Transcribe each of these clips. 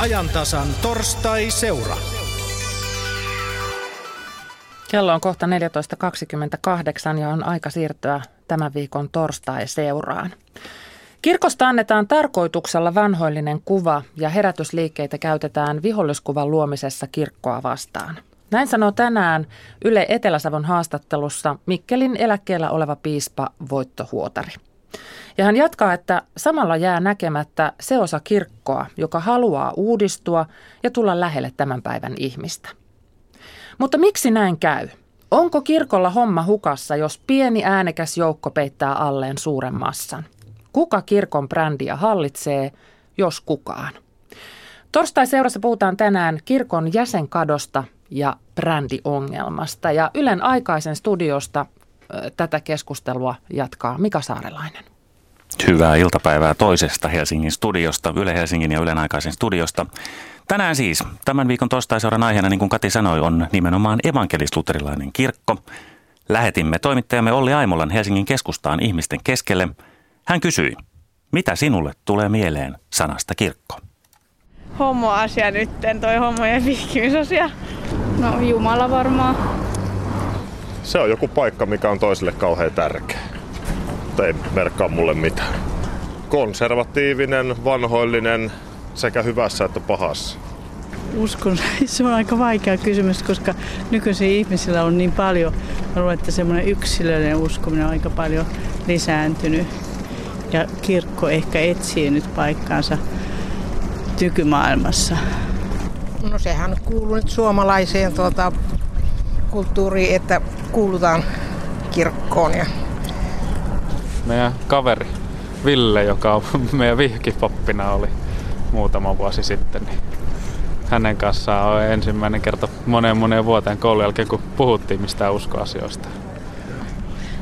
ajantasan torstai-seura. Kello on kohta 14.28 ja on aika siirtyä tämän viikon torstai-seuraan. Kirkosta annetaan tarkoituksella vanhoillinen kuva ja herätysliikkeitä käytetään viholliskuvan luomisessa kirkkoa vastaan. Näin sanoo tänään Yle Etelä-Savon haastattelussa Mikkelin eläkkeellä oleva piispa Voitto Huotari. Ja hän jatkaa, että samalla jää näkemättä se osa kirkkoa, joka haluaa uudistua ja tulla lähelle tämän päivän ihmistä. Mutta miksi näin käy? Onko kirkolla homma hukassa, jos pieni äänekäs joukko peittää alleen suuren massan? Kuka kirkon brändiä hallitsee, jos kukaan? Torstai-seurassa puhutaan tänään kirkon jäsenkadosta ja brändiongelmasta. Ja Ylen aikaisen studiosta tätä keskustelua jatkaa Mika Saarelainen. Hyvää iltapäivää toisesta Helsingin studiosta, Yle Helsingin ja Ylen aikaisen studiosta. Tänään siis, tämän viikon torstaiseuran aiheena, niin kuin Kati sanoi, on nimenomaan evankelisluterilainen kirkko. Lähetimme toimittajamme Olli Aimolan Helsingin keskustaan ihmisten keskelle. Hän kysyi, mitä sinulle tulee mieleen sanasta kirkko? Homo-asia nytten, toi homojen vihkimisasia. No Jumala varmaan. Se on joku paikka, mikä on toiselle kauhean tärkeä. Mutta ei merkkaa mulle mitään. Konservatiivinen, vanhoillinen, sekä hyvässä että pahassa. Uskon, se on aika vaikea kysymys, koska nykyisin ihmisillä on niin paljon, mä luulen, että semmoinen yksilöllinen uskominen on aika paljon lisääntynyt. Ja kirkko ehkä etsii nyt paikkaansa tykymaailmassa. No sehän kuuluu nyt suomalaiseen tuota, kulttuuriin, että kuulutaan kirkkoon. Ja... Meidän kaveri Ville, joka meidän vihkipappina oli muutama vuosi sitten, niin hänen kanssaan on ensimmäinen kerta moneen moneen vuoteen koulun jälkeen, kun puhuttiin mistään uskoasioista.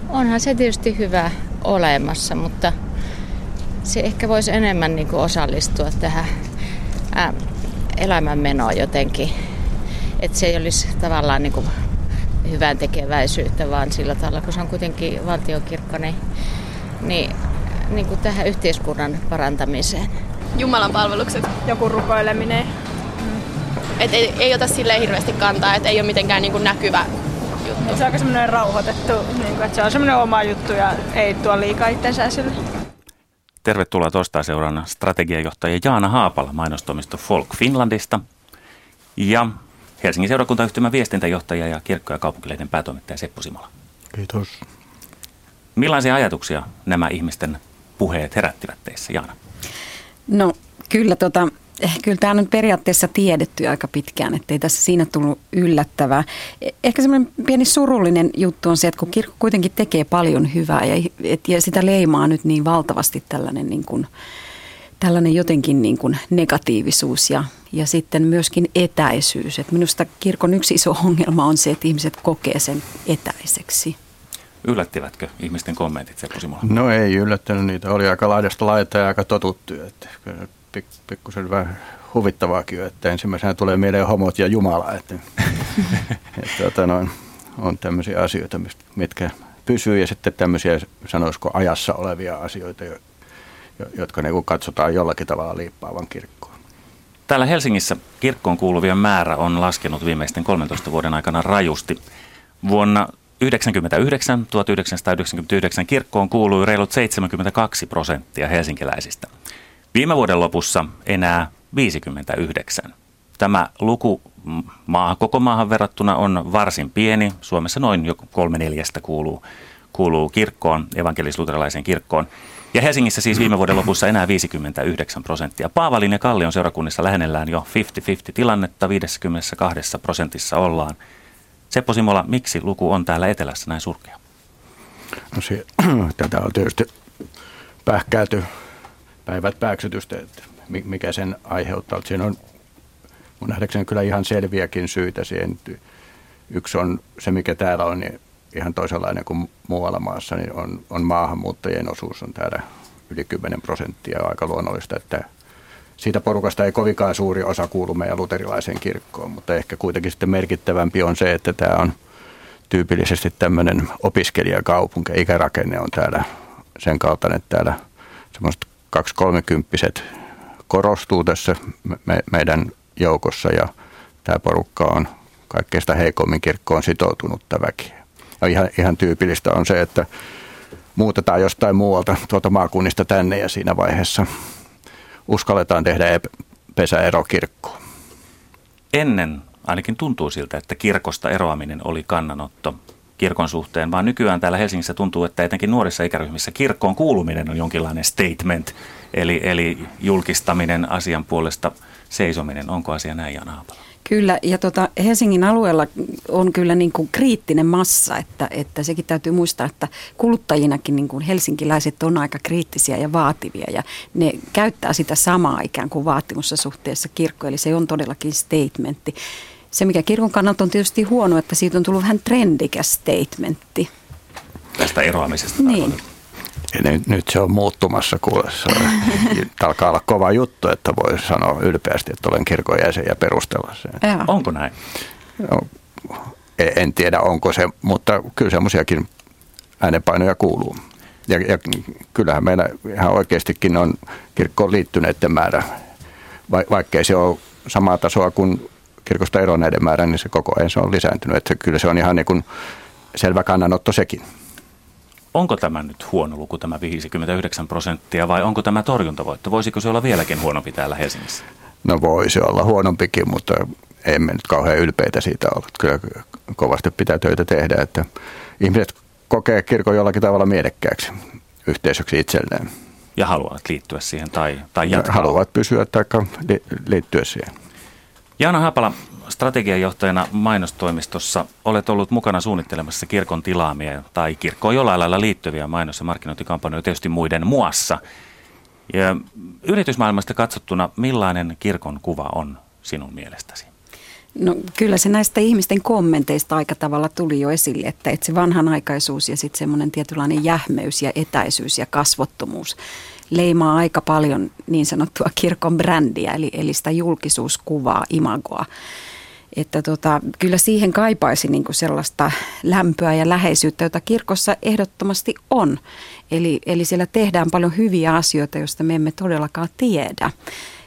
Onhan se tietysti hyvä olemassa, mutta se ehkä voisi enemmän niin kuin osallistua tähän elämänmenoon jotenkin. Että se ei olisi tavallaan niin kuin hyvän tekeväisyyttä, vaan sillä tavalla, kun se on kuitenkin valtiokirkko, niin, niin, niin kuin tähän yhteiskunnan parantamiseen. Jumalan palvelukset, joku rukoileminen. Mm. Et ei, ei ota silleen hirveästi kantaa, että ei ole mitenkään niin kuin näkyvä juttu. Et se on aika semmoinen rauhoitettu, niin kuin, että se on semmoinen oma juttu ja ei tuo liikaa itsensä esille. Tervetuloa toistaan seurana strategiajohtaja Jaana Haapala mainostoimisto Folk Finlandista ja Helsingin seurakuntayhtymän viestintäjohtaja ja kirkko- ja kaupunkilehden päätoimittaja Seppo Simola. Kiitos. Millaisia ajatuksia nämä ihmisten puheet herättivät teissä, Jaana? No kyllä, tota, kyllä tämä on periaatteessa tiedetty aika pitkään, ettei tässä siinä tullut yllättävää. Ehkä semmoinen pieni surullinen juttu on se, että kun kirkko kuitenkin tekee paljon hyvää ja, ja sitä leimaa nyt niin valtavasti tällainen, niin kuin, tällainen jotenkin niin kuin negatiivisuus ja, ja sitten myöskin etäisyys. Et minusta kirkon yksi iso ongelma on se, että ihmiset kokee sen etäiseksi. Yllättivätkö ihmisten kommentit Seppo Simola? No ei yllättänyt, niitä oli aika laidasta laita ja aika totuttu. Että pik, pikkusen vähän huvittavaakin, että ensimmäisenä tulee mieleen homot ja Jumala. Että, että, että noin, on tämmöisiä asioita, mitkä pysyy ja sitten tämmöisiä, sanoisiko, ajassa olevia asioita, jotka niin katsotaan jollakin tavalla liippaavan kirkkoon. Täällä Helsingissä kirkkoon kuuluvien määrä on laskenut viimeisten 13 vuoden aikana rajusti. Vuonna 1999, 1999 kirkkoon kuului reilut 72 prosenttia helsinkiläisistä. Viime vuoden lopussa enää 59. Tämä luku maa, koko maahan verrattuna on varsin pieni. Suomessa noin joku kolme neljästä kuuluu, kuuluu kirkkoon, evankelis-luterilaiseen kirkkoon. Ja Helsingissä siis viime vuoden lopussa enää 59 prosenttia. Paavalin ja Kallion seurakunnissa lähennellään jo 50-50 tilannetta, 52 prosentissa ollaan. Seppo Simola, miksi luku on täällä etelässä näin surkea? No se, tätä on tietysti pähkäyty päivät pääksytystä, että mikä sen aiheuttaa. Siinä on mun nähdäkseni kyllä ihan selviäkin syitä siihen. Yksi on se, mikä täällä on, niin ihan toisenlainen kuin muualla maassa, niin on, on maahanmuuttajien osuus on täällä yli 10 prosenttia. aika luonnollista, että siitä porukasta ei kovinkaan suuri osa kuulu meidän luterilaiseen kirkkoon, mutta ehkä kuitenkin sitten merkittävämpi on se, että tämä on tyypillisesti tämmöinen opiskelijakaupunki. Ikärakenne on täällä sen kaltainen, että täällä semmoiset kaksi kolmekymppiset korostuu tässä me, meidän joukossa ja tämä porukka on kaikkein sitä heikommin kirkkoon sitoutunutta väkeä. Ja ihan, ihan tyypillistä on se, että muutetaan jostain muualta tuota maakunnista tänne ja siinä vaiheessa uskalletaan tehdä pesäero kirkkoon. Ennen ainakin tuntuu siltä, että kirkosta eroaminen oli kannanotto kirkon suhteen, vaan nykyään täällä Helsingissä tuntuu, että etenkin nuorissa ikäryhmissä kirkkoon kuuluminen on jonkinlainen statement, eli, eli julkistaminen asian puolesta seisominen. Onko asia näin, Jana Haapala? Kyllä, ja tota, Helsingin alueella on kyllä niin kuin kriittinen massa, että, että sekin täytyy muistaa, että kuluttajinakin niin kuin helsinkiläiset on aika kriittisiä ja vaativia, ja ne käyttää sitä samaa ikään kuin vaatimussa suhteessa kirkko, eli se on todellakin statementti. Se, mikä kirkon kannalta on tietysti huono, että siitä on tullut vähän trendikäs statementti. Tästä eroamisesta Niin. Ja nyt, nyt se on muuttumassa, kuule. Alkaa olla kova juttu, että voi sanoa ylpeästi, että olen kirkon jäsen ja perustella sen. Ja. Onko näin? No, en tiedä, onko se, mutta kyllä semmoisiakin äänenpainoja kuuluu. Ja, ja kyllähän meillä ihan oikeastikin on kirkkoon liittyneiden määrä, va, vaikkei se ole samaa tasoa kuin kirkosta eronneiden määrä, niin se koko ajan se on lisääntynyt. Että kyllä se on ihan niin kuin selvä kannanotto sekin. Onko tämä nyt huono luku, tämä 59 prosenttia, vai onko tämä torjuntavoitto? Voisiko se olla vieläkin huonompi täällä Helsingissä? No voisi olla huonompikin, mutta emme nyt kauhean ylpeitä siitä olla. Kyllä kovasti pitää töitä tehdä, että ihmiset kokee kirkon jollakin tavalla mielekkääksi yhteisöksi itselleen. Ja haluavat liittyä siihen tai, tai jatkaa? Haluavat pysyä tai li, liittyä siihen. Jaana Haapala, strategiajohtajana mainostoimistossa olet ollut mukana suunnittelemassa kirkon tilaamia tai kirkkoon jollain lailla liittyviä mainos- ja markkinointikampanjoita tietysti muiden muassa. Ja yritysmaailmasta katsottuna, millainen kirkon kuva on sinun mielestäsi? No kyllä se näistä ihmisten kommenteista aika tavalla tuli jo esille, että, että se vanhanaikaisuus ja sitten semmoinen tietynlainen jähmeys ja etäisyys ja kasvottomuus leimaa aika paljon niin sanottua kirkon brändiä, eli, eli sitä julkisuuskuvaa, imagoa. Että tota, kyllä siihen kaipaisi niin kuin sellaista lämpöä ja läheisyyttä, jota kirkossa ehdottomasti on. Eli, eli siellä tehdään paljon hyviä asioita, joista me emme todellakaan tiedä.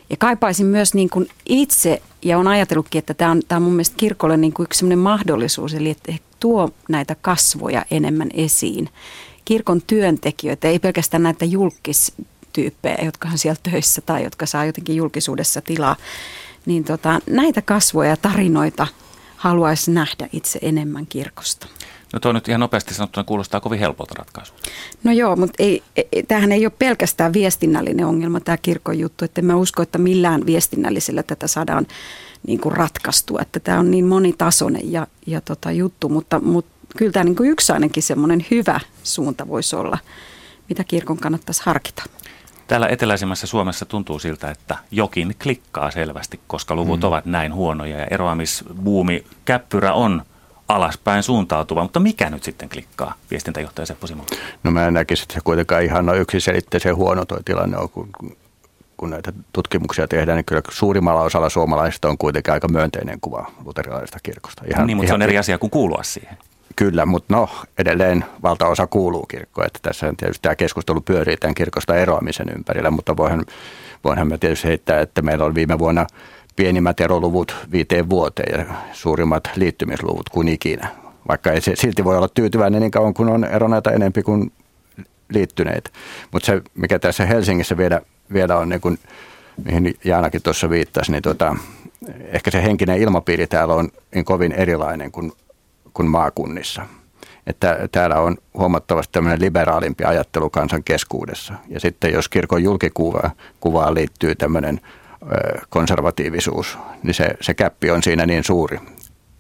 Ja kaipaisin myös niin kuin itse, ja on ajatellutkin, että tämä on, tämä on mun mielestä kirkolle niin kuin yksi mahdollisuus, eli että tuo näitä kasvoja enemmän esiin. Kirkon työntekijöitä, ei pelkästään näitä julkistyyppejä, jotka on siellä töissä tai jotka saa jotenkin julkisuudessa tilaa, niin tota, näitä kasvoja ja tarinoita haluaisi nähdä itse enemmän kirkosta. No tuo nyt ihan nopeasti sanottuna kuulostaa kovin helpolta ratkaisulta. No joo, mutta ei, ei, tämähän ei ole pelkästään viestinnällinen ongelma tämä kirkon juttu, että mä usko, että millään viestinnällisellä tätä saadaan niin kuin ratkaistua, että tämä on niin monitasoinen ja, ja tota juttu, mutta, mutta kyllä tämä niin kuin yksi ainakin semmoinen hyvä suunta voisi olla, mitä kirkon kannattaisi harkita. Täällä eteläisemmässä Suomessa tuntuu siltä, että jokin klikkaa selvästi, koska luvut mm. ovat näin huonoja ja eroamisbuumi käppyrä on alaspäin suuntautuva, mutta mikä nyt sitten klikkaa, viestintäjohtaja Seppo Simo? No mä en näkisi, että se kuitenkaan ihan on yksiselitteisen huono tuo tilanne on, kun, kun näitä tutkimuksia tehdään, niin kyllä suurimmalla osalla suomalaisista on kuitenkin aika myönteinen kuva luterilaisesta kirkosta. Ihan, niin, mutta ihan, se on eri asia kuin kuulua siihen. Kyllä, mutta no edelleen valtaosa kuuluu kirkkoon, että tässä tietysti tämä keskustelu pyörii tämän kirkosta eroamisen ympärillä, mutta voihan, voinhan mä tietysti heittää, että meillä on viime vuonna pienimmät eroluvut viiteen vuoteen ja suurimmat liittymisluvut kuin ikinä. Vaikka ei se silti voi olla tyytyväinen niin kauan kuin on eroneita enempi kuin liittyneet. Mutta se, mikä tässä Helsingissä vielä, vielä on, niin kuin, mihin Jaanakin tuossa viittasi, niin tota, ehkä se henkinen ilmapiiri täällä on niin kovin erilainen kuin, kuin maakunnissa. Että täällä on huomattavasti tämmöinen liberaalimpi ajattelu kansan keskuudessa. Ja sitten jos kirkon julkikuvaan liittyy tämmöinen konservatiivisuus, niin se, se käppi on siinä niin suuri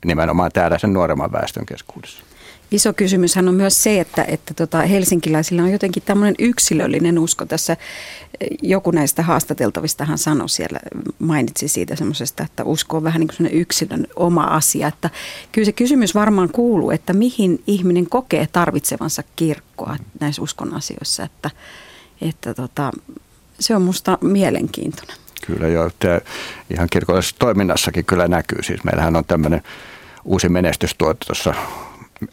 nimenomaan täällä sen nuoremman väestön keskuudessa. Iso kysymyshän on myös se, että, että tota helsinkiläisillä on jotenkin tämmöinen yksilöllinen usko. Tässä joku näistä haastateltavistahan sanoi siellä, mainitsi siitä semmoisesta, että usko on vähän niin kuin yksilön oma asia. Että kyllä se kysymys varmaan kuuluu, että mihin ihminen kokee tarvitsevansa kirkkoa näissä uskon asioissa. Että, että tota, se on musta mielenkiintoinen. Kyllä joo, tämä ihan kirkollisessa toiminnassakin kyllä näkyy. Siis meillähän on tämmöinen uusi menestystuote tuossa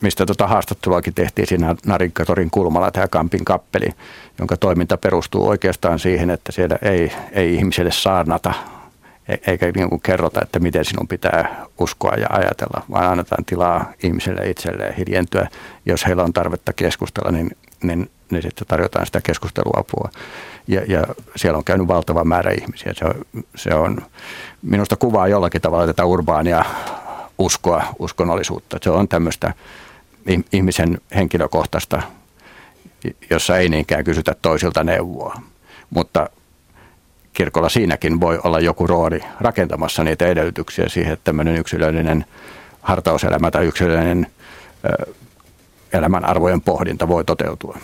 mistä tota haastatteluakin tehtiin siinä Narinkatorin kulmalla, tämä Kampin kappeli, jonka toiminta perustuu oikeastaan siihen, että siellä ei, ei ihmiselle saarnata e-, eikä niin kuin kerrota, että miten sinun pitää uskoa ja ajatella, vaan annetaan tilaa ihmiselle itselleen hiljentyä. Jos heillä on tarvetta keskustella, niin, niin, niin sitten tarjotaan sitä keskusteluapua. Ja, ja siellä on käynyt valtava määrä ihmisiä. Se on, se on minusta kuvaa jollakin tavalla tätä urbaania uskoa, uskonnollisuutta. Se on tämmöistä ihmisen henkilökohtaista, jossa ei niinkään kysytä toisilta neuvoa. Mutta kirkolla siinäkin voi olla joku rooli rakentamassa niitä edellytyksiä siihen, että tämmöinen yksilöllinen hartauselämä tai yksilöllinen elämän arvojen pohdinta voi toteutua.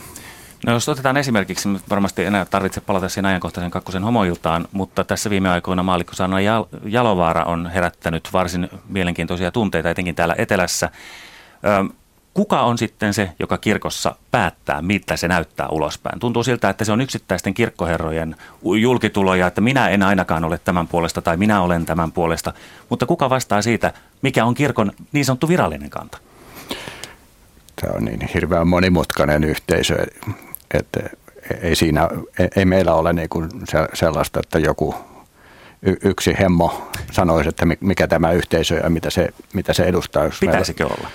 No jos otetaan esimerkiksi, varmasti enää tarvitse palata siihen ajankohtaisen kakkosen homoiltaan, mutta tässä viime aikoina maalikko Sanna Jalovaara on herättänyt varsin mielenkiintoisia tunteita, etenkin täällä etelässä. Kuka on sitten se, joka kirkossa päättää, mitä se näyttää ulospäin? Tuntuu siltä, että se on yksittäisten kirkkoherrojen julkituloja, että minä en ainakaan ole tämän puolesta tai minä olen tämän puolesta. Mutta kuka vastaa siitä, mikä on kirkon niin sanottu virallinen kanta? Tämä on niin hirveän monimutkainen yhteisö että ei, siinä, ei meillä ole niin kuin sellaista, että joku yksi hemmo sanoisi, että mikä tämä yhteisö ja mitä se, mitä se edustaa. Pitäisikö olla?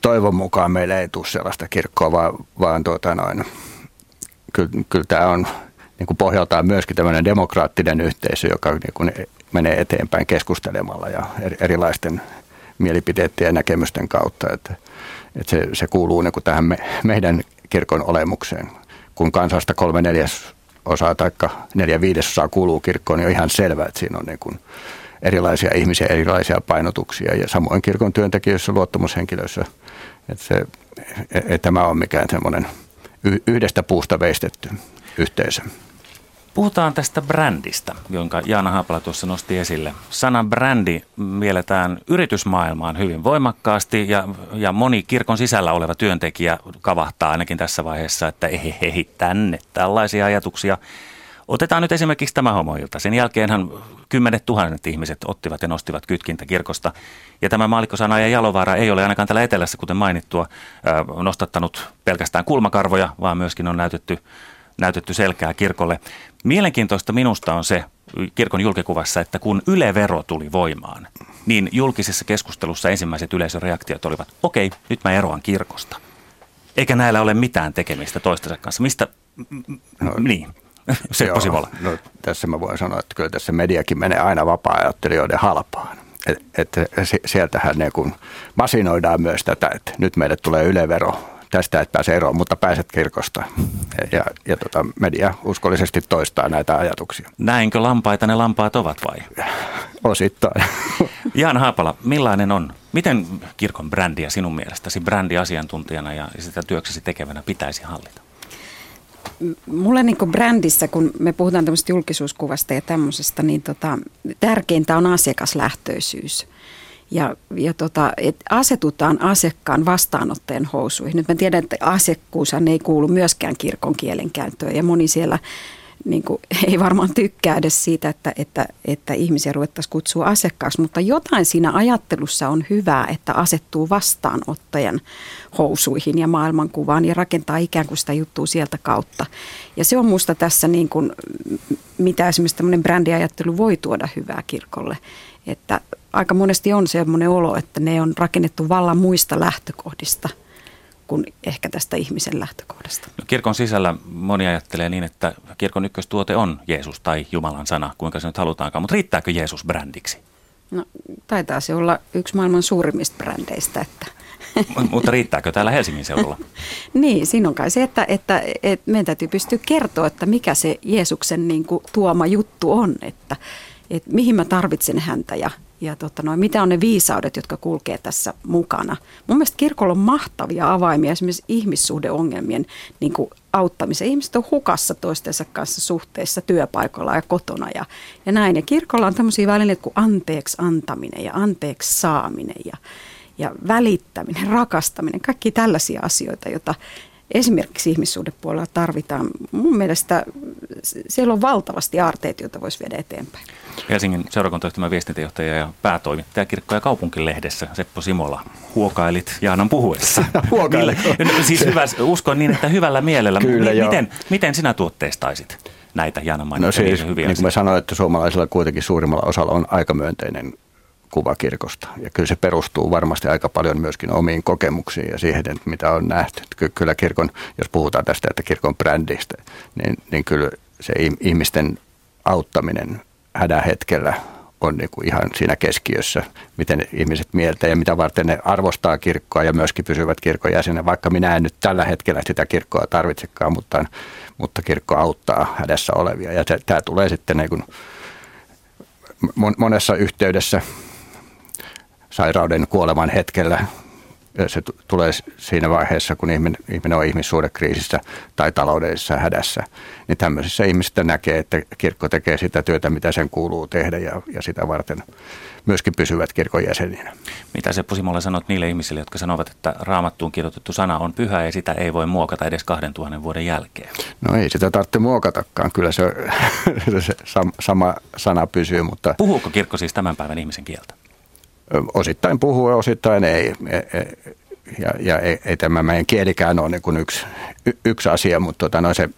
Toivon mukaan meillä ei tule sellaista kirkkoa, vaan, vaan tuota noin, kyllä, kyllä tämä on niin kuin pohjaltaan myöskin tämmöinen demokraattinen yhteisö, joka niin kuin menee eteenpäin keskustelemalla ja erilaisten mielipiteiden ja näkemysten kautta. Että, että se, se kuuluu niin kuin tähän me, meidän kirkon olemukseen. Kun kansasta kolme neljäs osaa tai neljä viidesosaa kuuluu kirkkoon, niin on ihan selvää, että siinä on niin kuin erilaisia ihmisiä, erilaisia painotuksia ja samoin kirkon työntekijöissä, luottamushenkilöissä. Että se, ei tämä ole mikään semmoinen yhdestä puusta veistetty yhteisö. Puhutaan tästä brändistä, jonka Jaana Haapala tuossa nosti esille. Sana brändi mielletään yritysmaailmaan hyvin voimakkaasti ja, ja moni kirkon sisällä oleva työntekijä kavahtaa ainakin tässä vaiheessa, että ei, tänne tällaisia ajatuksia. Otetaan nyt esimerkiksi tämä homoilta. Sen jälkeenhän kymmenet tuhannet ihmiset ottivat ja nostivat kytkintä kirkosta. Ja tämä maalikkosana ja Jalovaara ei ole ainakaan täällä etelässä, kuten mainittua, nostattanut pelkästään kulmakarvoja, vaan myöskin on näytetty näytetty selkää kirkolle. Mielenkiintoista minusta on se kirkon julkikuvassa, että kun ylevero tuli voimaan, niin julkisessa keskustelussa ensimmäiset yleisöreaktiot olivat, okei, okay, nyt mä eroan kirkosta. Eikä näillä ole mitään tekemistä toistensa kanssa. Mistä, no, niin, Seppo Sivola. No, tässä mä voin sanoa, että kyllä tässä mediakin menee aina vapaa-ajattelijoiden halpaan. Että et, sieltähän ne kun masinoidaan myös tätä, että nyt meille tulee ylevero tästä et pääse eroon, mutta pääset kirkosta. Ja, ja tota, media uskollisesti toistaa näitä ajatuksia. Näinkö lampaita ne lampaat ovat vai? Osittain. Jaan Haapala, millainen on, miten kirkon brändiä sinun mielestäsi brändiasiantuntijana ja sitä työksesi tekevänä pitäisi hallita? Mulle niin brändissä, kun me puhutaan tämmöistä julkisuuskuvasta ja tämmöisestä, niin tota, tärkeintä on asiakaslähtöisyys ja, ja tota, et asetutaan asiakkaan vastaanottajan housuihin. Nyt mä tiedän, että asiakkuushan ei kuulu myöskään kirkon kielenkäyttöön ja moni siellä niin kuin, ei varmaan tykkää edes siitä, että, että, että ihmisiä ruvettaisiin kutsua asiakkaaksi, mutta jotain siinä ajattelussa on hyvää, että asettuu vastaanottajan housuihin ja maailmankuvaan ja rakentaa ikään kuin sitä juttua sieltä kautta. Ja se on minusta tässä, niin kuin, mitä esimerkiksi tämmöinen brändiajattelu voi tuoda hyvää kirkolle, että aika monesti on semmoinen olo, että ne on rakennettu vallan muista lähtökohdista kuin ehkä tästä ihmisen lähtökohdasta. No, kirkon sisällä moni ajattelee niin, että kirkon ykköstuote on Jeesus tai Jumalan sana, kuinka se nyt halutaankaan, mutta riittääkö Jeesus brändiksi? No taitaa se olla yksi maailman suurimmista brändeistä, että mutta riittääkö täällä Helsingin seudulla? niin, siinä on kai se, että, että, että meidän täytyy pystyä kertoa, että mikä se Jeesuksen niin kuin, tuoma juttu on, että, että mihin mä tarvitsen häntä ja ja tota noin, mitä on ne viisaudet, jotka kulkee tässä mukana. Mun mielestä kirkolla on mahtavia avaimia esimerkiksi ihmissuhdeongelmien niin kuin auttamiseen. Ihmiset on hukassa toistensa kanssa suhteessa työpaikalla ja kotona ja, ja näin. Ja kirkolla on tämmöisiä välineitä kuin anteeksi antaminen ja anteeksi saaminen ja, ja välittäminen, rakastaminen, kaikki tällaisia asioita, joita esimerkiksi ihmissuhdepuolella tarvitaan. Mun mielestä siellä on valtavasti aarteet, joita voisi viedä eteenpäin. Helsingin seurakuntayhtymän viestintäjohtaja ja päätoimittaja kirkko- ja kaupunkilehdessä Seppo Simola. Huokailit Jaanan puhuessa. Huokailit. siis hyvä, uskon niin, että hyvällä mielellä. Kyllä, miten, miten sinä tuotteistaisit näitä Jaanan mainitsemia no siis, hyviä niin kuin mä sanoin, että suomalaisilla kuitenkin suurimmalla osalla on aika myönteinen kuva kirkosta. Ja kyllä se perustuu varmasti aika paljon myöskin omiin kokemuksiin ja siihen, mitä on nähty. Kyllä kirkon, jos puhutaan tästä, että kirkon brändistä, niin, niin kyllä se ihmisten auttaminen hädän hetkellä on niin kuin ihan siinä keskiössä, miten ihmiset mieltä ja mitä varten ne arvostaa kirkkoa ja myöskin pysyvät kirkon jäsenen, vaikka minä en nyt tällä hetkellä sitä kirkkoa tarvitsekaan, mutta, mutta kirkko auttaa hädässä olevia. Ja tämä tulee sitten niin kuin monessa yhteydessä sairauden kuoleman hetkellä se tulee siinä vaiheessa, kun ihminen, ihminen on ihmissuhdekriisissä tai taloudellisessa hädässä, niin tämmöisissä ihmistä näkee, että kirkko tekee sitä työtä, mitä sen kuuluu tehdä ja, ja sitä varten myöskin pysyvät kirkon jäseninä. Mitä se Pusimolle sanot niille ihmisille, jotka sanovat, että raamattuun kirjoitettu sana on pyhä ja sitä ei voi muokata edes 2000 vuoden jälkeen? No ei sitä tarvitse muokatakaan, kyllä se, se sama sana pysyy, mutta... Puhuuko kirkko siis tämän päivän ihmisen kieltä? Osittain puhuu ja osittain ei. E, e, ja, ja ei, ei tämä meidän kielikään ole niin kuin yksi, yksi asia, mutta tota, no se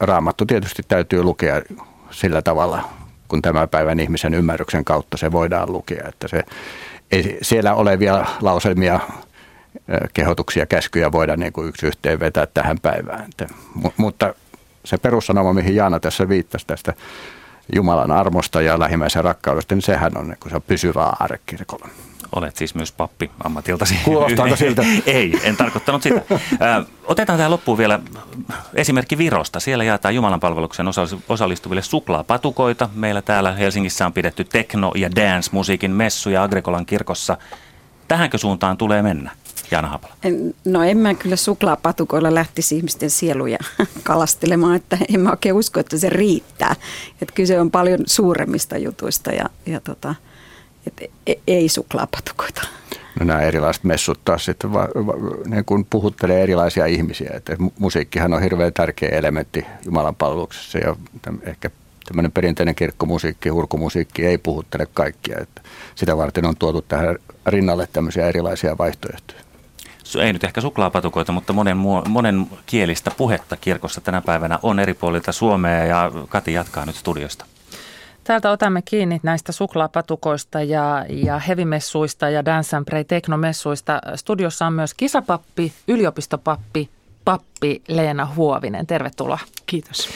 raamattu tietysti täytyy lukea sillä tavalla, kun tämän päivän ihmisen ymmärryksen kautta se voidaan lukea. Että se, ei siellä olevia lauselmia, kehotuksia, käskyjä voida niin kuin yksi yhteen vetää tähän päivään. Että, mutta se perussanoma, mihin Jaana tässä viittasi tästä Jumalan armosta ja lähimmäisen rakkaudesta, niin sehän on, niin se on pysyvää aarrekirkolla. Olet siis myös pappi ammatiltasi. Kuulostaako siltä? Ei, en tarkoittanut sitä. Otetaan tähän loppuun vielä esimerkki Virosta. Siellä jaetaan Jumalan palveluksen osallistuville suklaapatukoita. Meillä täällä Helsingissä on pidetty tekno- ja dance-musiikin messuja Agrekolan kirkossa. Tähänkö suuntaan tulee mennä? Jaana Hapala? No en mä kyllä suklaapatukoilla lähtisi ihmisten sieluja kalastelemaan, että en mä oikein usko, että se riittää. Että kyse on paljon suuremmista jutuista ja, ja tota, et e, ei suklaapatukoita. No nämä erilaiset messut taas sitten va, va, niin kun puhuttelee erilaisia ihmisiä. Että musiikkihan on hirveän tärkeä elementti Jumalan palveluksessa ja ehkä tämmöinen perinteinen kirkkomusiikki, hurkumusiikki ei puhuttele kaikkia. Että sitä varten on tuotu tähän rinnalle tämmöisiä erilaisia vaihtoehtoja ei nyt ehkä suklaapatukoita, mutta monen, monen kielistä puhetta kirkossa tänä päivänä on eri puolilta Suomea ja Kati jatkaa nyt studiosta. Täältä otamme kiinni näistä suklaapatukoista ja, ja hevimessuista ja Dance and Pray teknomessuista. Studiossa on myös kisapappi, yliopistopappi, pappi Leena Huovinen. Tervetuloa. Kiitos.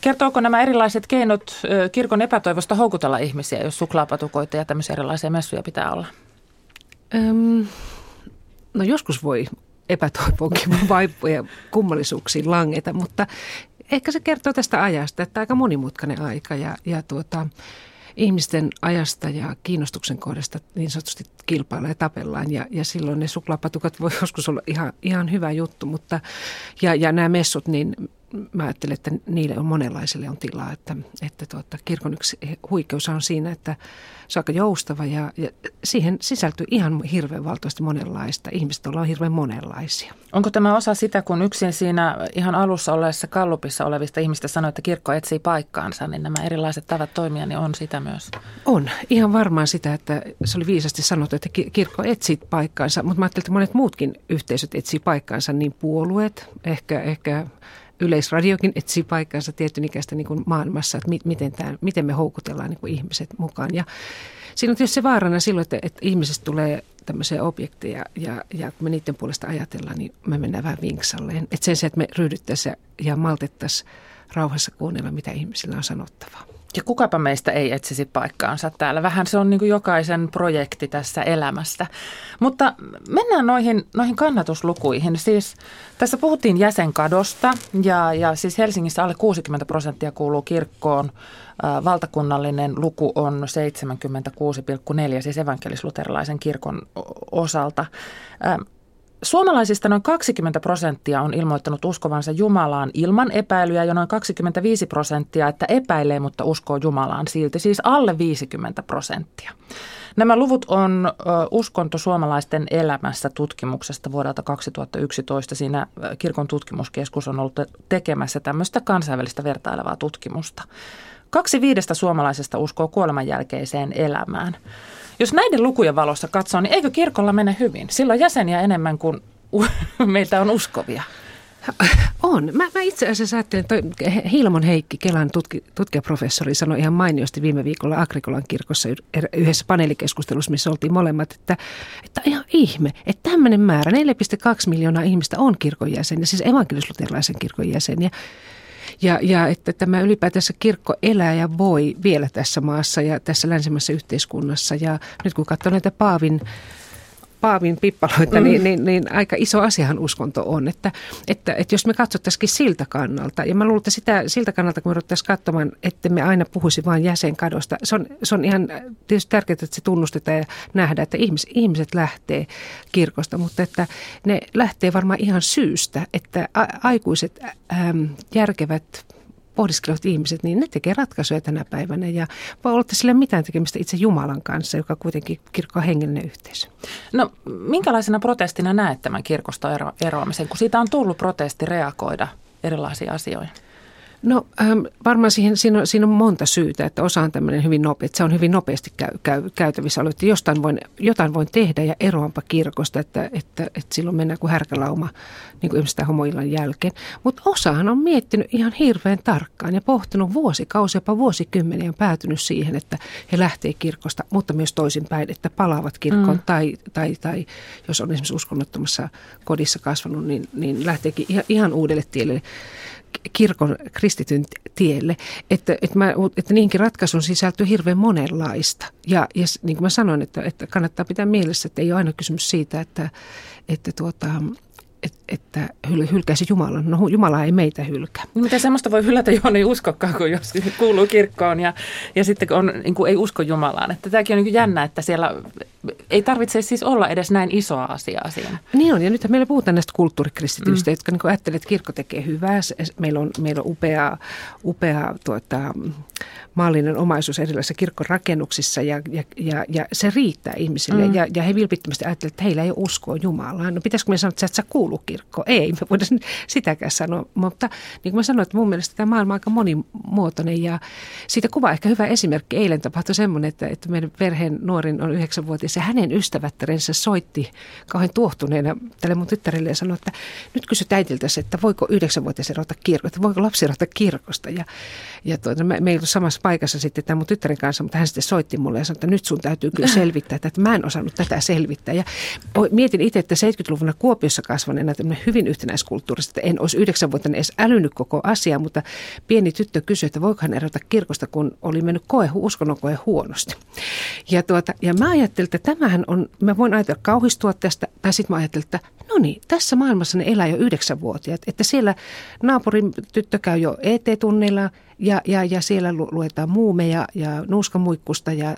Kertooko nämä erilaiset keinot kirkon epätoivosta houkutella ihmisiä, jos suklaapatukoita ja tämmöisiä erilaisia messuja pitää olla? Öm, no joskus voi epätoivoonkin vaippuja kummallisuuksiin langeta, mutta ehkä se kertoo tästä ajasta, että aika monimutkainen aika ja, ja tuota, ihmisten ajasta ja kiinnostuksen kohdasta niin sanotusti kilpaillaan ja tapellaan. Ja, ja silloin ne suklaapatukat voi joskus olla ihan, ihan hyvä juttu, mutta ja, ja nämä messut, niin mä ajattelen, että niille on monenlaisille on tilaa. Että, että tuota, kirkon yksi huikeus on siinä, että se on aika joustava ja, ja siihen sisältyy ihan hirveän valtavasti monenlaista. Ihmiset ollaan hirveän monenlaisia. Onko tämä osa sitä, kun yksin siinä ihan alussa olleessa kallupissa olevista ihmistä sanoi, että kirkko etsii paikkaansa, niin nämä erilaiset tavat toimia, niin on sitä myös? On. Ihan varmaan sitä, että se oli viisasti sanottu, että kirkko etsii paikkaansa, mutta mä ajattelin, että monet muutkin yhteisöt etsii paikkaansa, niin puolueet, ehkä, ehkä Yleisradiokin etsii paikkansa tietyn ikäistä niin maailmassa, että miten, tämä, miten me houkutellaan niin kuin ihmiset mukaan. Ja siinä on tietysti se vaarana silloin, että, että ihmisestä tulee tämmöisiä objekteja ja, ja kun me niiden puolesta ajatellaan, niin me mennään vähän vinksalleen. Että sen sijaan, että me ryhdyttäisiin ja maltettaisiin rauhassa kuunnella, mitä ihmisillä on sanottavaa. Ja kukapa meistä ei etsisi paikkaansa täällä. Vähän se on niin kuin jokaisen projekti tässä elämässä. Mutta mennään noihin, noihin kannatuslukuihin. Siis tässä puhuttiin jäsenkadosta ja, ja siis Helsingissä alle 60 prosenttia kuuluu kirkkoon. Valtakunnallinen luku on 76,4 siis evankelisluterilaisen kirkon osalta. Suomalaisista noin 20 prosenttia on ilmoittanut uskovansa Jumalaan ilman epäilyä ja noin 25 prosenttia, että epäilee, mutta uskoo Jumalaan silti, siis alle 50 prosenttia. Nämä luvut on uskonto suomalaisten elämässä tutkimuksesta vuodelta 2011. Siinä kirkon tutkimuskeskus on ollut tekemässä tämmöistä kansainvälistä vertailevaa tutkimusta. Kaksi viidestä suomalaisesta uskoo kuoleman jälkeiseen elämään. Jos näiden lukujen valossa katsoo, niin eikö kirkolla mene hyvin? Silloin jäseniä enemmän kuin meiltä on uskovia. On. Mä, mä itse asiassa ajattelen, että Hilmon Heikki, Kelan tutki, tutkijaprofessori, sanoi ihan mainiosti viime viikolla Agrikolan kirkossa er, yhdessä paneelikeskustelussa, missä oltiin molemmat, että, että ihan ihme, että tämmöinen määrä, 4,2 miljoonaa ihmistä on kirkon jäseniä, siis evankelisluterilaisen kirkon jäseniä. Ja, ja että tämä ylipäätänsä kirkko elää ja voi vielä tässä maassa ja tässä länsimässä yhteiskunnassa. Ja nyt kun katsoo näitä Paavin Paavin pippaloita, niin, mm. niin, niin, niin aika iso asiahan uskonto on. Että, että, että jos me katsottaisiin siltä kannalta, ja mä luulen, että sitä, siltä kannalta, kun me ruvettaisiin katsomaan, että me aina puhuisi vain jäsenkadosta, se on, se on ihan tietysti tärkeää, että se tunnustetaan ja nähdään, että ihmis, ihmiset lähtee kirkosta, mutta että ne lähtee varmaan ihan syystä, että a, aikuiset äm, järkevät pohdiskelevat ihmiset, niin ne tekee ratkaisuja tänä päivänä ja voi olla sille mitään tekemistä itse Jumalan kanssa, joka kuitenkin kirkko on hengellinen yhteisö. No minkälaisena protestina näet tämän kirkosta ero- eroamisen, kun siitä on tullut protesti reagoida erilaisiin asioihin? No ähm, varmaan siihen, siinä, on, siinä on monta syytä, että osa on tämmöinen hyvin nopea, että se on hyvin nopeasti käy, käy, käytävissä ollut, että jostain voin, jotain voin tehdä ja eroanpa kirkosta, että, että, että silloin mennään kuin härkälauma niin kuin ihmistä homoillan jälkeen. Mutta osahan on miettinyt ihan hirveän tarkkaan ja pohtinut vuosikausia, jopa vuosikymmeniä on päätynyt siihen, että he lähtee kirkosta, mutta myös toisinpäin, että palaavat kirkkoon mm. tai, tai, tai jos on esimerkiksi uskonnottomassa kodissa kasvanut, niin, niin lähteekin ihan, ihan uudelle tielle kirkon kristityn tielle, että, että, mä, että niihinkin ratkaisuun sisältyy hirveän monenlaista. Ja, ja niin kuin mä sanoin, että, että kannattaa pitää mielessä, että ei ole aina kysymys siitä, että, että tuota, että hyl, hylkäisi Jumalan. No Jumala ei meitä hylkää. No, miten semmoista voi hylätä, johon ei uskokaan, kun jos kuuluu kirkkoon ja, ja sitten on, niin kuin ei usko Jumalaan. Että tämäkin on niin jännä, että siellä ei tarvitse siis olla edes näin isoa asiaa siinä. Niin on, ja nyt meillä puhutaan näistä kulttuurikristityistä, mm. jotka niin ajattelevat, että kirkko tekee hyvää. Meillä on, meillä on upea, upea tuota, maallinen omaisuus erilaisissa kirkkorakennuksissa ja, ja, ja, ja se riittää ihmisille. Mm. Ja, ja he vilpittömästi ajattelevat, että heillä ei ole uskoa Jumalaan. No pitäisikö me sanoa, että sä et saa kuulu kirkko? Ei, me voidaan sitäkään sanoa. Mutta niin kuin mä sanoin, että mun mielestä tämä maailma on aika monimuotoinen ja siitä kuvaa ehkä hyvä esimerkki. Eilen tapahtui semmoinen, että, että meidän perheen nuorin on yhdeksänvuotias ja hänen ystävättärensä soitti kauhean tuohtuneena tälle mun tyttärelle ja sanoi, että nyt kysyt äitiltä että voiko yhdeksänvuotias erota kirkosta, voiko lapsi erota kirkosta. Ja, ja tuota, me, me ei ollut samassa paikassa sitten tämän mun tyttären kanssa, mutta hän sitten soitti mulle ja sanoi, että nyt sun täytyy kyllä selvittää, että mä en osannut tätä selvittää. Ja mietin itse, että 70-luvulla Kuopiossa kasvaneena tämmöinen hyvin yhtenäiskulttuurista, että en olisi yhdeksänvuotiaana edes älynyt koko asiaa, mutta pieni tyttö kysyi, että voiko hän erota kirkosta, kun oli mennyt koe, uskonnon koe huonosti. Ja, tuota, ja mä ajattelin, että tämähän on, mä voin ajatella kauhistua tästä, tai sitten mä ajattelin, että no niin, tässä maailmassa ne elää jo yhdeksänvuotiaat, että siellä naapurin tyttö käy jo ET-tunnilla ja, ja, ja siellä luetaan muumeja ja nuuskamuikkusta ja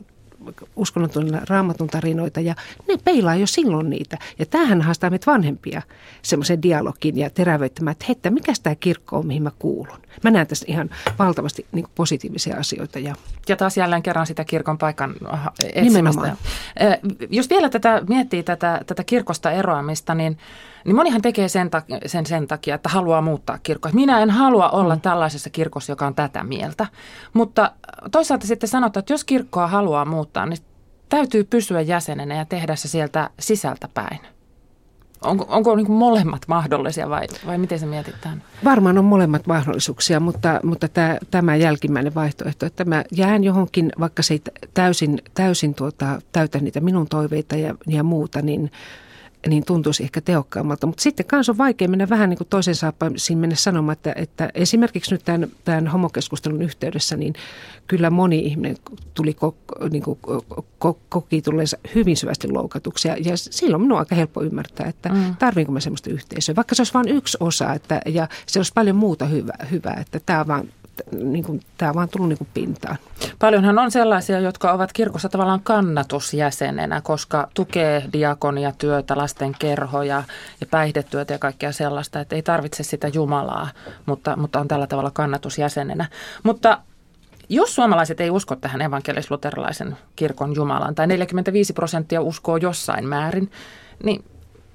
uskonnollinen raamatun tarinoita ja ne peilaa jo silloin niitä. Ja tämähän haastaa meitä vanhempia semmoisen dialogin ja terävöittämään, että hei, mikä tämä kirkko on, mihin mä kuulun. Mä näen tässä ihan valtavasti niin positiivisia asioita. Ja, ja taas jälleen kerran sitä kirkon paikan etsimästä. Nimenomaan. Jos vielä tätä, miettii tätä, tätä kirkosta eroamista, niin niin monihan tekee sen, ta- sen sen takia, että haluaa muuttaa kirkkoa. Minä en halua olla mm. tällaisessa kirkossa, joka on tätä mieltä. Mutta toisaalta sitten sanotaan, että jos kirkkoa haluaa muuttaa, niin täytyy pysyä jäsenenä ja tehdä se sieltä sisältä päin. Onko, onko niin kuin molemmat mahdollisia vai, vai miten se mietitään? Varmaan on molemmat mahdollisuuksia, mutta, mutta tämä, tämä jälkimmäinen vaihtoehto, että mä jään johonkin, vaikka se ei täysin, täysin tuota, täytä niitä minun toiveita ja, ja muuta, niin – niin tuntuisi ehkä tehokkaammalta. Mutta sitten kanssa on vaikea mennä vähän niin kuin toisen saappaisiin mennä sanomaan, että, että esimerkiksi nyt tämän, tämän homokeskustelun yhteydessä, niin kyllä moni ihminen tuli ko, niin kuin, ko, koki tulleensa hyvin syvästi loukatuksi. Ja, ja silloin minun on aika helppo ymmärtää, että mm. tarviinko mä sellaista yhteisöä. Vaikka se olisi vain yksi osa että, ja se olisi paljon muuta hyvää, hyvää että tämä on vaan niin kuin, tämä on vaan tullut niin kuin pintaan. Paljonhan on sellaisia, jotka ovat kirkossa tavallaan kannatusjäsenenä, koska tukee diakoniatyötä, lasten kerhoja ja päihdetyötä ja kaikkea sellaista, että ei tarvitse sitä Jumalaa, mutta, mutta on tällä tavalla kannatusjäsenenä. Mutta jos suomalaiset ei usko tähän evankelis-luterilaisen kirkon Jumalaan, tai 45 prosenttia uskoo jossain määrin, niin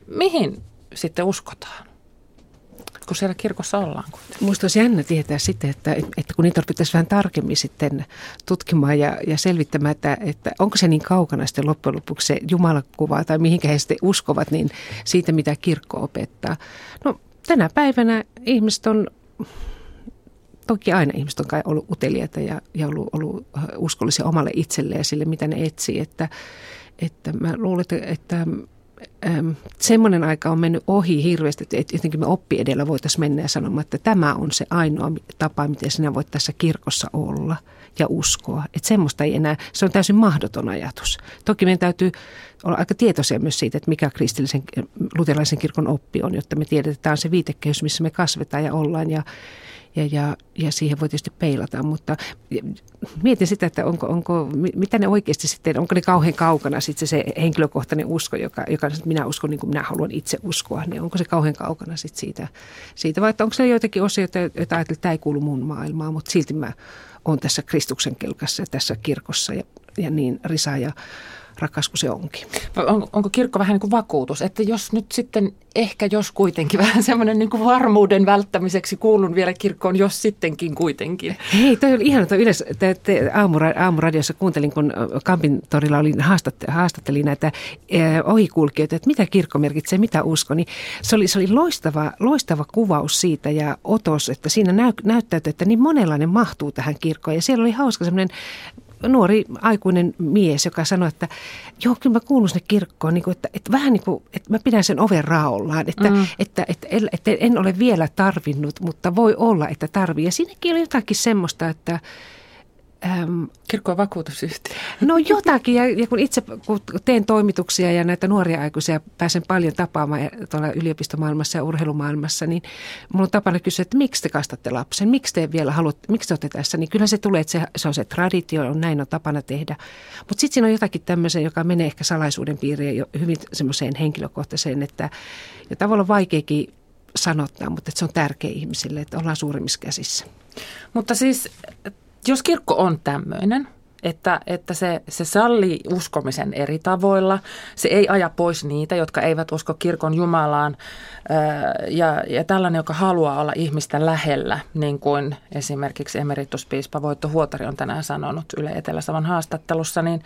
mihin sitten uskotaan? Kun siellä kirkossa ollaan. Minusta olisi jännä tietää sitten, että, että kun niitä pitäisi vähän tarkemmin sitten tutkimaan ja, ja selvittämään, että, että onko se niin kaukana sitten loppujen lopuksi se Jumalakuva tai mihinkä he sitten uskovat, niin siitä mitä kirkko opettaa. No tänä päivänä ihmiset on toki aina ihmiset on kai ollut uteliaita ja, ja ollut, ollut uskollisia omalle itselleen ja sille, mitä ne etsii. Että, että mä luulen, että, että äm, semmoinen aika on mennyt ohi hirveästi, että jotenkin me oppi edellä voitaisiin mennä ja sanomaan, että tämä on se ainoa tapa, miten sinä voit tässä kirkossa olla ja uskoa. Että semmoista ei enää, se on täysin mahdoton ajatus. Toki meidän täytyy olla aika tietoisia myös siitä, että mikä kristillisen luterilaisen kirkon oppi on, jotta me tiedetään, se viitekehys, missä me kasvetaan ja ollaan ja ja, ja, ja siihen voi tietysti peilata, mutta mietin sitä, että onko, onko, mitä ne oikeasti sitten, onko ne kauhean kaukana sitten se henkilökohtainen usko, joka, joka minä uskon niin kuin minä haluan itse uskoa, niin onko se kauhean kaukana sitten siitä, siitä vai että onko se joitakin osia, joita, ajattelee, että tämä ei kuulu mun maailmaan, mutta silti mä olen tässä Kristuksen kelkassa ja tässä kirkossa ja, ja niin Risa ja rakas kuin se onkin. On, onko kirkko vähän niin kuin vakuutus, että jos nyt sitten ehkä jos kuitenkin vähän semmoinen niin kuin varmuuden välttämiseksi kuulun vielä kirkkoon, jos sittenkin kuitenkin. Hei, toi oli ihan toi yleensä, te, te aamura, aamuradiossa kuuntelin, kun Kampin torilla oli haastatte, haastattelin näitä eh, ohikulkijoita, että mitä kirkko merkitsee, mitä usko, niin se oli, se oli loistava, loistava kuvaus siitä ja otos, että siinä näy, näyttäytyi, että niin monenlainen mahtuu tähän kirkkoon ja siellä oli hauska semmoinen nuori aikuinen mies, joka sanoi, että joo, kyllä mä kuulun sinne kirkkoon, niin kuin, että, että vähän niin kuin, että mä pidän sen oven raollaan, että, mm. että, että, että, että en ole vielä tarvinnut, mutta voi olla, että tarvii. Ja siinäkin oli jotakin semmoista, että, Ähm, Kirkko on vakuutusyhtiö. No jotakin, ja, ja kun itse kun teen toimituksia ja näitä nuoria aikuisia pääsen paljon tapaamaan tuolla yliopistomaailmassa ja urheilumaailmassa, niin mulla on tapana kysyä, että miksi te kastatte lapsen, miksi te vielä haluatte, miksi te olette tässä, niin kyllä se tulee, että se, se on se traditio, on näin on tapana tehdä. Mutta sitten siinä on jotakin tämmöisen, joka menee ehkä salaisuuden piiriin jo hyvin semmoiseen henkilökohtaiseen, että ja tavallaan vaikeakin sanottaa, mutta että se on tärkeä ihmisille, että ollaan suurimmissa käsissä. Mutta siis jos kirkko on tämmöinen, että, että se, se sallii uskomisen eri tavoilla. Se ei aja pois niitä, jotka eivät usko kirkon Jumalaan ja, ja tällainen, joka haluaa olla ihmistä lähellä, niin kuin esimerkiksi emerituspiispa Voitto Huotari on tänään sanonut Yle Etelä-Savon haastattelussa, niin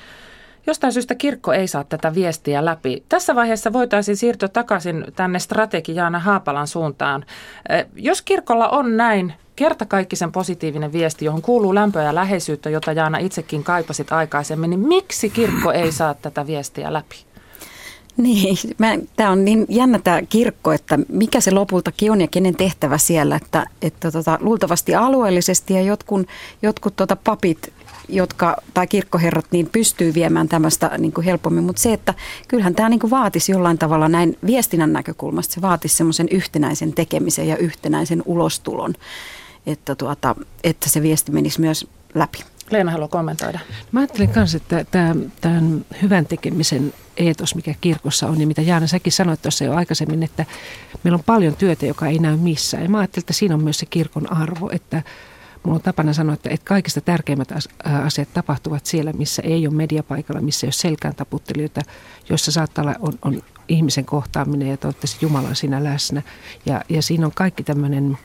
jostain syystä kirkko ei saa tätä viestiä läpi. Tässä vaiheessa voitaisiin siirtyä takaisin tänne strategiaana Haapalan suuntaan. Jos kirkolla on näin kertakaikkisen positiivinen viesti, johon kuuluu lämpöä ja läheisyyttä, jota Jaana itsekin kaipasit aikaisemmin, niin miksi kirkko ei saa tätä viestiä läpi? Niin, tämä on niin jännä tämä kirkko, että mikä se lopultakin on ja kenen tehtävä siellä, että, että tota, luultavasti alueellisesti ja jotkut, jotkut tota papit jotka, tai kirkkoherrat niin pystyy viemään tämmöistä niin kuin helpommin, mutta se, että kyllähän tämä niin kuin vaatisi jollain tavalla näin viestinnän näkökulmasta, se vaatisi semmoisen yhtenäisen tekemisen ja yhtenäisen ulostulon että, tuota, että se viesti menisi myös läpi. Leena haluaa kommentoida. Mä ajattelen myös, että tämän hyvän tekemisen eetos, mikä kirkossa on, ja mitä Jaana säkin sanoit tuossa jo aikaisemmin, että meillä on paljon työtä, joka ei näy missään. Ja mä ajattelen, että siinä on myös se kirkon arvo, että mulla on tapana sanoa, että, että kaikista tärkeimmät asiat tapahtuvat siellä, missä ei ole mediapaikalla, missä ei ole selkään taputtelijoita, joissa saattaa olla on, on ihmisen kohtaaminen ja toivottavasti Jumala on siinä läsnä. Ja, ja siinä on kaikki tämmöinen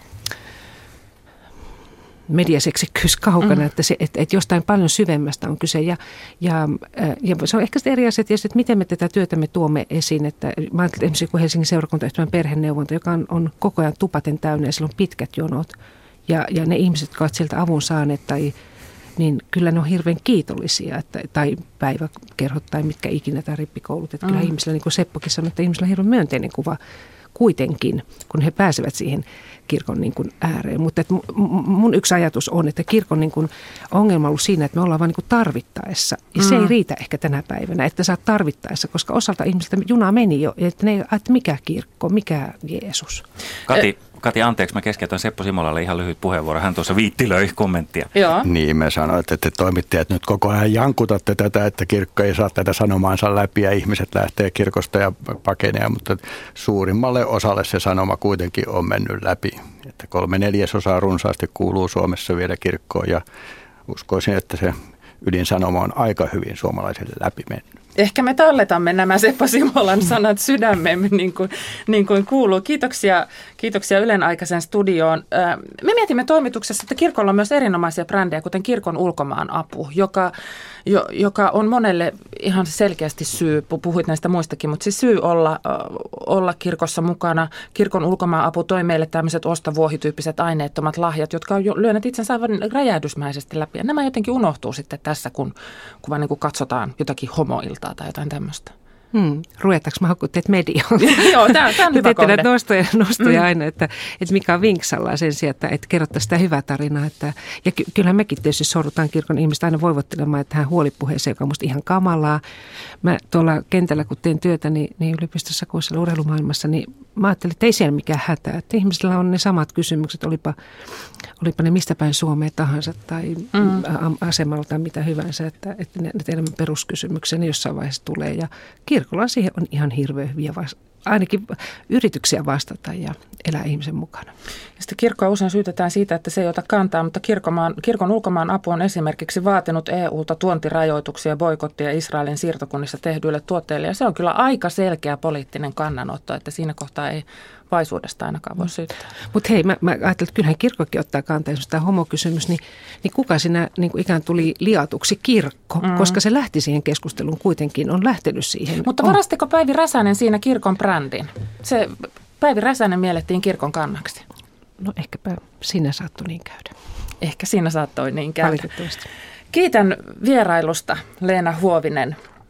mediaseksikkyys kaukana, mm. että, se, että, että jostain paljon syvemmästä on kyse. Ja, ja, äh, ja se on ehkä eri asia tietysti, että miten me tätä työtä me tuomme esiin. Että mä ajattelen esimerkiksi kun Helsingin seurakuntayhtymän perheneuvonta, joka on, on koko ajan tupaten täynnä ja sillä on pitkät jonot. Ja, ja ne ihmiset, jotka ovat sieltä avun saaneet tai niin kyllä ne on hirveän kiitollisia, että, tai päiväkerhot tai mitkä ikinä tai rippikoulut. Että mm. kyllä ihmisillä, niin kuin Seppokin sanoi, että ihmisillä on hirveän myönteinen kuva kuitenkin, kun he pääsevät siihen kirkon niin kuin ääreen. Mutta että mun yksi ajatus on, että kirkon niin kuin ongelma on ollut siinä, että me ollaan vain niin kuin tarvittaessa. Ja mm. se ei mm. riitä ehkä tänä päivänä, että sä tarvittaessa, koska osalta ihmisiltä juna meni jo, että ne että mikä kirkko, mikä Jeesus. Kati, Katja, anteeksi, mä keskeytän Seppo Simolalle ihan lyhyt puheenvuoro. Hän tuossa viittilöi kommenttia. Joo. Niin, me sanoin, että te toimittajat nyt koko ajan jankutatte tätä, että kirkko ei saa tätä sanomaansa läpi ja ihmiset lähtee kirkosta ja pakenee, mutta suurimmalle osalle se sanoma kuitenkin on mennyt läpi. Että kolme neljäsosaa runsaasti kuuluu Suomessa vielä kirkkoon ja uskoisin, että se ydinsanoma on aika hyvin suomalaisille läpi mennyt. Ehkä me talletamme nämä Seppo Simolan sanat sydämemme niin kuin, niin kuin kuuluu. Kiitoksia, kiitoksia Ylen aikaisen studioon. Me mietimme toimituksessa, että kirkolla on myös erinomaisia brändejä, kuten Kirkon ulkomaan apu, joka, jo, joka on monelle ihan selkeästi syy, puhuit näistä muistakin, mutta siis syy olla, olla kirkossa mukana. Kirkon ulkomaan apu toi meille tämmöiset ostovuohityyppiset aineettomat lahjat, jotka on jo lyöneet itsensä aivan räjähdysmäisesti läpi. Ja nämä jotenkin unohtuu sitten tässä, kun, kun vaan niin kuin katsotaan jotakin homoiltaa tai jotain tämmöistä. Hmm. Ruvetaanko mä teet mediaan? Joo, tämä on hyvä kohde. näitä nostoja, nostoja mm. aina, että, että mikä on vinksalla sen sijaan, että, että kerrottaisiin sitä hyvää tarinaa. Että, ja ky- kyllähän mekin tietysti sorrutaan kirkon ihmistä aina voivottelemaan tähän huolipuheeseen, joka on musta ihan kamalaa. Mä tuolla kentällä, kun teen työtä, niin, niin yliopistossa kuin siellä urheilumaailmassa, niin mä ajattelin, että ei siellä mikään hätä. Että ihmisillä on ne samat kysymykset, olipa, olipa ne mistä päin Suomea tahansa tai mm. asemalla tai mitä hyvänsä. Että, että ne, ne teidän peruskysymyksiä ne jossain vaiheessa tulee. Ja kirkolla siihen on ihan hirveän hyviä ainakin yrityksiä vastata ja elää ihmisen mukana. Ja sitten kirkkoa usein syytetään siitä, että se ei ota kantaa, mutta kirkomaan, kirkon ulkomaan apu on esimerkiksi vaatinut EUlta tuontirajoituksia, boikottia Israelin siirtokunnissa tehdyille tuotteille. Ja se on kyllä aika selkeä poliittinen kannanotto, että siinä kohtaa ei vaisuudesta ainakaan voi syyttää. Mutta hei, mä, mä ajattelin, että kyllähän kirkkokin ottaa kantaa, jos tämä homokysymys, niin, niin kuka siinä niin kuin ikään tuli liatuksi kirkko, mm. koska se lähti siihen keskusteluun kuitenkin, on lähtenyt siihen. Mutta varastiko Päivi Räsänen siinä kirkon brändin? Se Päivi Räsänen miellettiin kirkon kannaksi. No ehkäpä siinä saattoi niin käydä. Ehkä siinä saattoi niin käydä. Kiitän vierailusta Leena Huovinen